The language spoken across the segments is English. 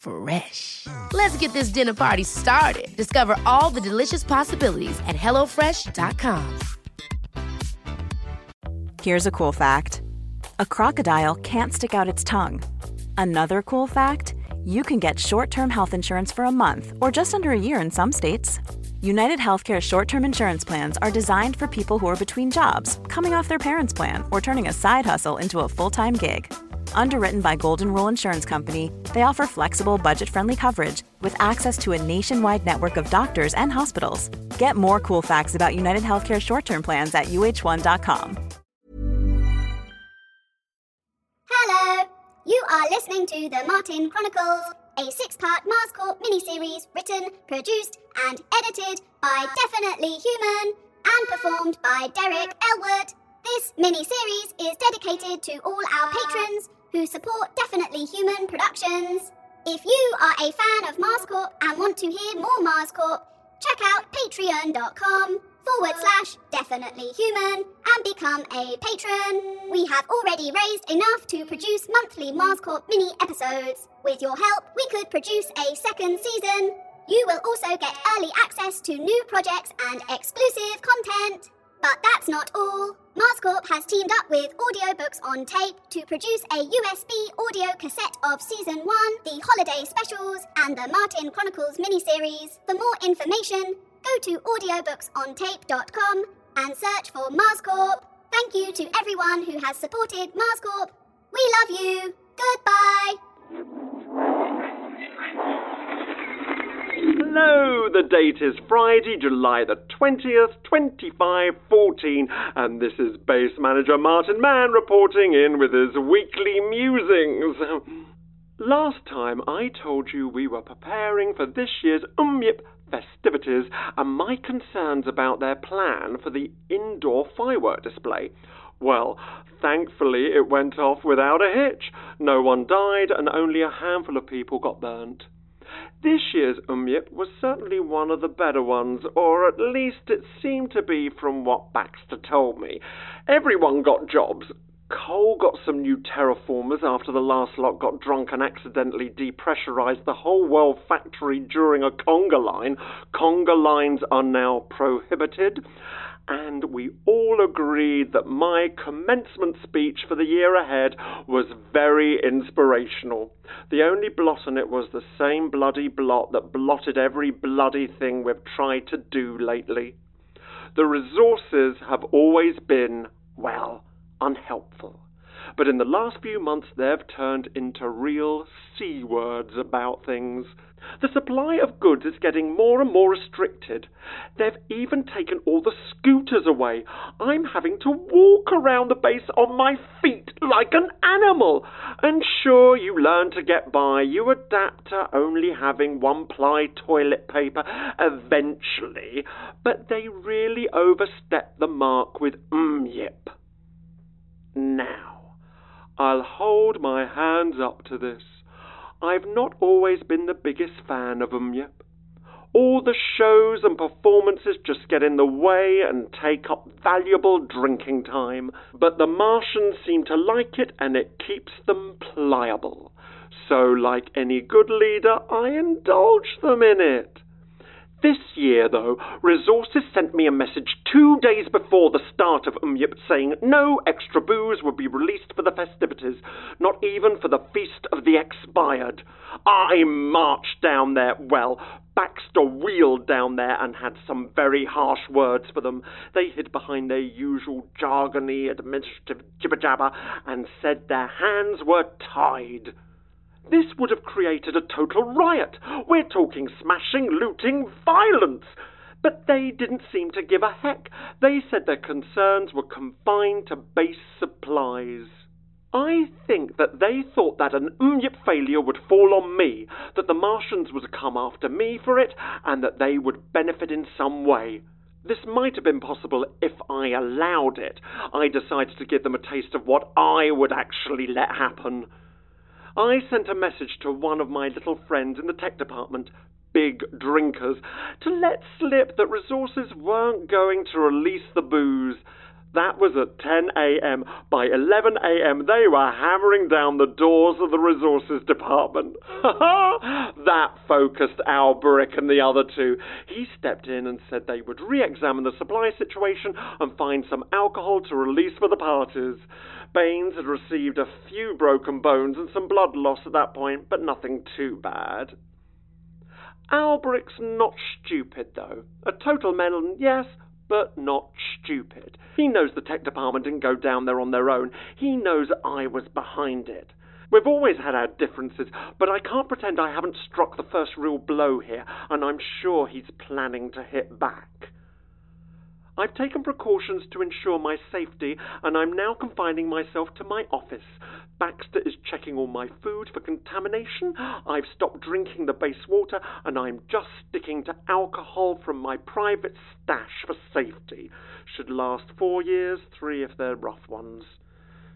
Fresh. Let's get this dinner party started. Discover all the delicious possibilities at hellofresh.com. Here's a cool fact a crocodile can't stick out its tongue. Another cool fact you can get short term health insurance for a month or just under a year in some states. United Healthcare short term insurance plans are designed for people who are between jobs, coming off their parents' plan, or turning a side hustle into a full time gig. Underwritten by Golden Rule Insurance Company, they offer flexible, budget friendly coverage with access to a nationwide network of doctors and hospitals. Get more cool facts about United Healthcare short term plans at uh1.com. Hello! You are listening to the Martin Chronicles, a six part Mars Corp miniseries written, produced, and edited by Definitely Human and performed by Derek Elwood. This miniseries is dedicated to all our patrons who support Definitely Human Productions. If you are a fan of Mars Corp and want to hear more Mars Corp, check out patreon.com forward slash definitely human and become a patron. We have already raised enough to produce monthly Mars Corp mini episodes. With your help, we could produce a second season. You will also get early access to new projects and exclusive content. But that's not all. Mars Corp has teamed up with Audiobooks on Tape to produce a USB audio cassette of Season 1, the Holiday Specials, and the Martin Chronicles miniseries. For more information, go to audiobooksontape.com and search for Mars Corp. Thank you to everyone who has supported Mars Corp. We love you. Goodbye. Hello, the date is Friday, July the 20th, 2514, and this is base manager Martin Mann reporting in with his weekly musings. Last time I told you we were preparing for this year's UMYIP festivities and my concerns about their plan for the indoor firework display. Well, thankfully it went off without a hitch. No one died and only a handful of people got burnt. This year's UMYIP was certainly one of the better ones, or at least it seemed to be from what Baxter told me. Everyone got jobs. Cole got some new terraformers after the last lot got drunk and accidentally depressurized the whole world factory during a conga line. Conga lines are now prohibited and we all agreed that my commencement speech for the year ahead was very inspirational. The only blot on it was the same bloody blot that blotted every bloody thing we've tried to do lately. The resources have always been, well, unhelpful. But in the last few months, they've turned into real C words about things. The supply of goods is getting more and more restricted. They've even taken all the scooters away. I'm having to walk around the base on my feet like an animal. And sure, you learn to get by. You adapt to only having one ply toilet paper eventually. But they really overstep the mark with mm, UMYIP. Now, I'll hold my hands up to this. I've not always been the biggest fan of UMYIP. All the shows and performances just get in the way and take up valuable drinking time. But the Martians seem to like it and it keeps them pliable. So, like any good leader, I indulge them in it. This year, though, Resources sent me a message two days before the start of UMYIP saying no extra booze would be released for the festivities, not even for the Feast of the Expired. I marched down there, well, Baxter wheeled down there and had some very harsh words for them. They hid behind their usual jargony administrative jibber jabber and said their hands were tied. This would have created a total riot. We're talking smashing, looting, violence. But they didn't seem to give a heck. They said their concerns were confined to base supplies. I think that they thought that an Umyip failure would fall on me, that the Martians would come after me for it, and that they would benefit in some way. This might have been possible if I allowed it. I decided to give them a taste of what I would actually let happen. I sent a message to one of my little friends in the tech department, big drinkers, to let slip that resources weren't going to release the booze. That was at 10 a.m. By 11 a.m., they were hammering down the doors of the resources department. that focused Alberic and the other two. He stepped in and said they would re examine the supply situation and find some alcohol to release for the parties. Baines had received a few broken bones and some blood loss at that point, but nothing too bad. Alberic's not stupid, though. A total melon, yes, but not stupid. He knows the tech department didn't go down there on their own. He knows I was behind it. We've always had our differences, but I can't pretend I haven't struck the first real blow here, and I'm sure he's planning to hit back. I've taken precautions to ensure my safety, and I'm now confining myself to my office. Baxter is checking all my food for contamination. I've stopped drinking the base water, and I'm just sticking to alcohol from my private stash for safety. Should last four years, three if they're rough ones.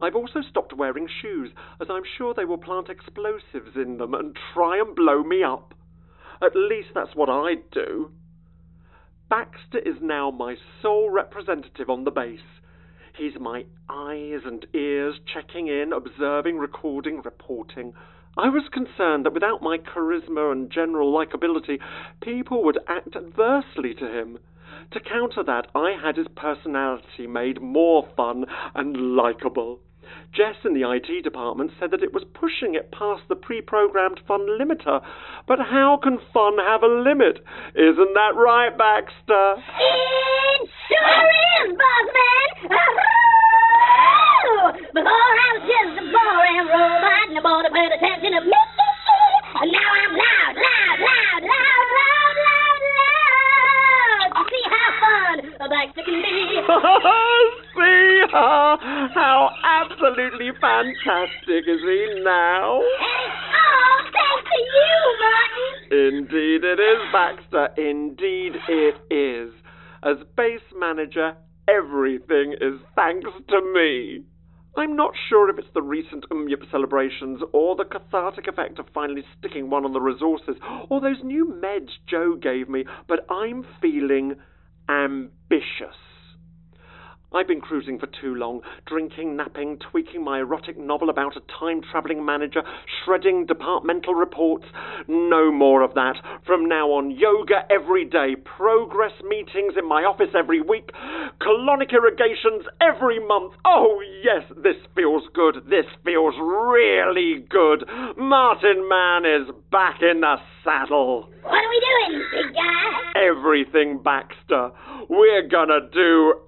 I've also stopped wearing shoes, as I'm sure they will plant explosives in them and try and blow me up. At least that's what I'd do. Baxter is now my sole representative on the base. He's my eyes and ears, checking in, observing, recording, reporting. I was concerned that without my charisma and general likability, people would act adversely to him. To counter that, I had his personality made more fun and likable. Jess in the IT department said that it was pushing it past the pre-programmed fun limiter. But how can fun have a limit? Isn't that right, Baxter? It sure is, Bossman! Before I was just a boring robot, nobody paid attention to me. And now I'm loud, loud, loud, loud, loud, loud, loud. You see how fun a Baxter can be. See how, how absolutely fantastic is he now? All thanks to you, Martin. Indeed it is, Baxter. Indeed it is. As base manager, everything is thanks to me. I'm not sure if it's the recent Umyip celebrations or the cathartic effect of finally sticking one on the resources or those new meds Joe gave me, but I'm feeling ambitious. I've been cruising for too long, drinking, napping, tweaking my erotic novel about a time travelling manager, shredding departmental reports. No more of that. From now on, yoga every day, progress meetings in my office every week, colonic irrigations every month. Oh, yes, this feels good. This feels really good. Martin Mann is back in the saddle. What are we doing, big guy? Everything, Baxter. We're gonna do